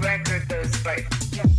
record those fights.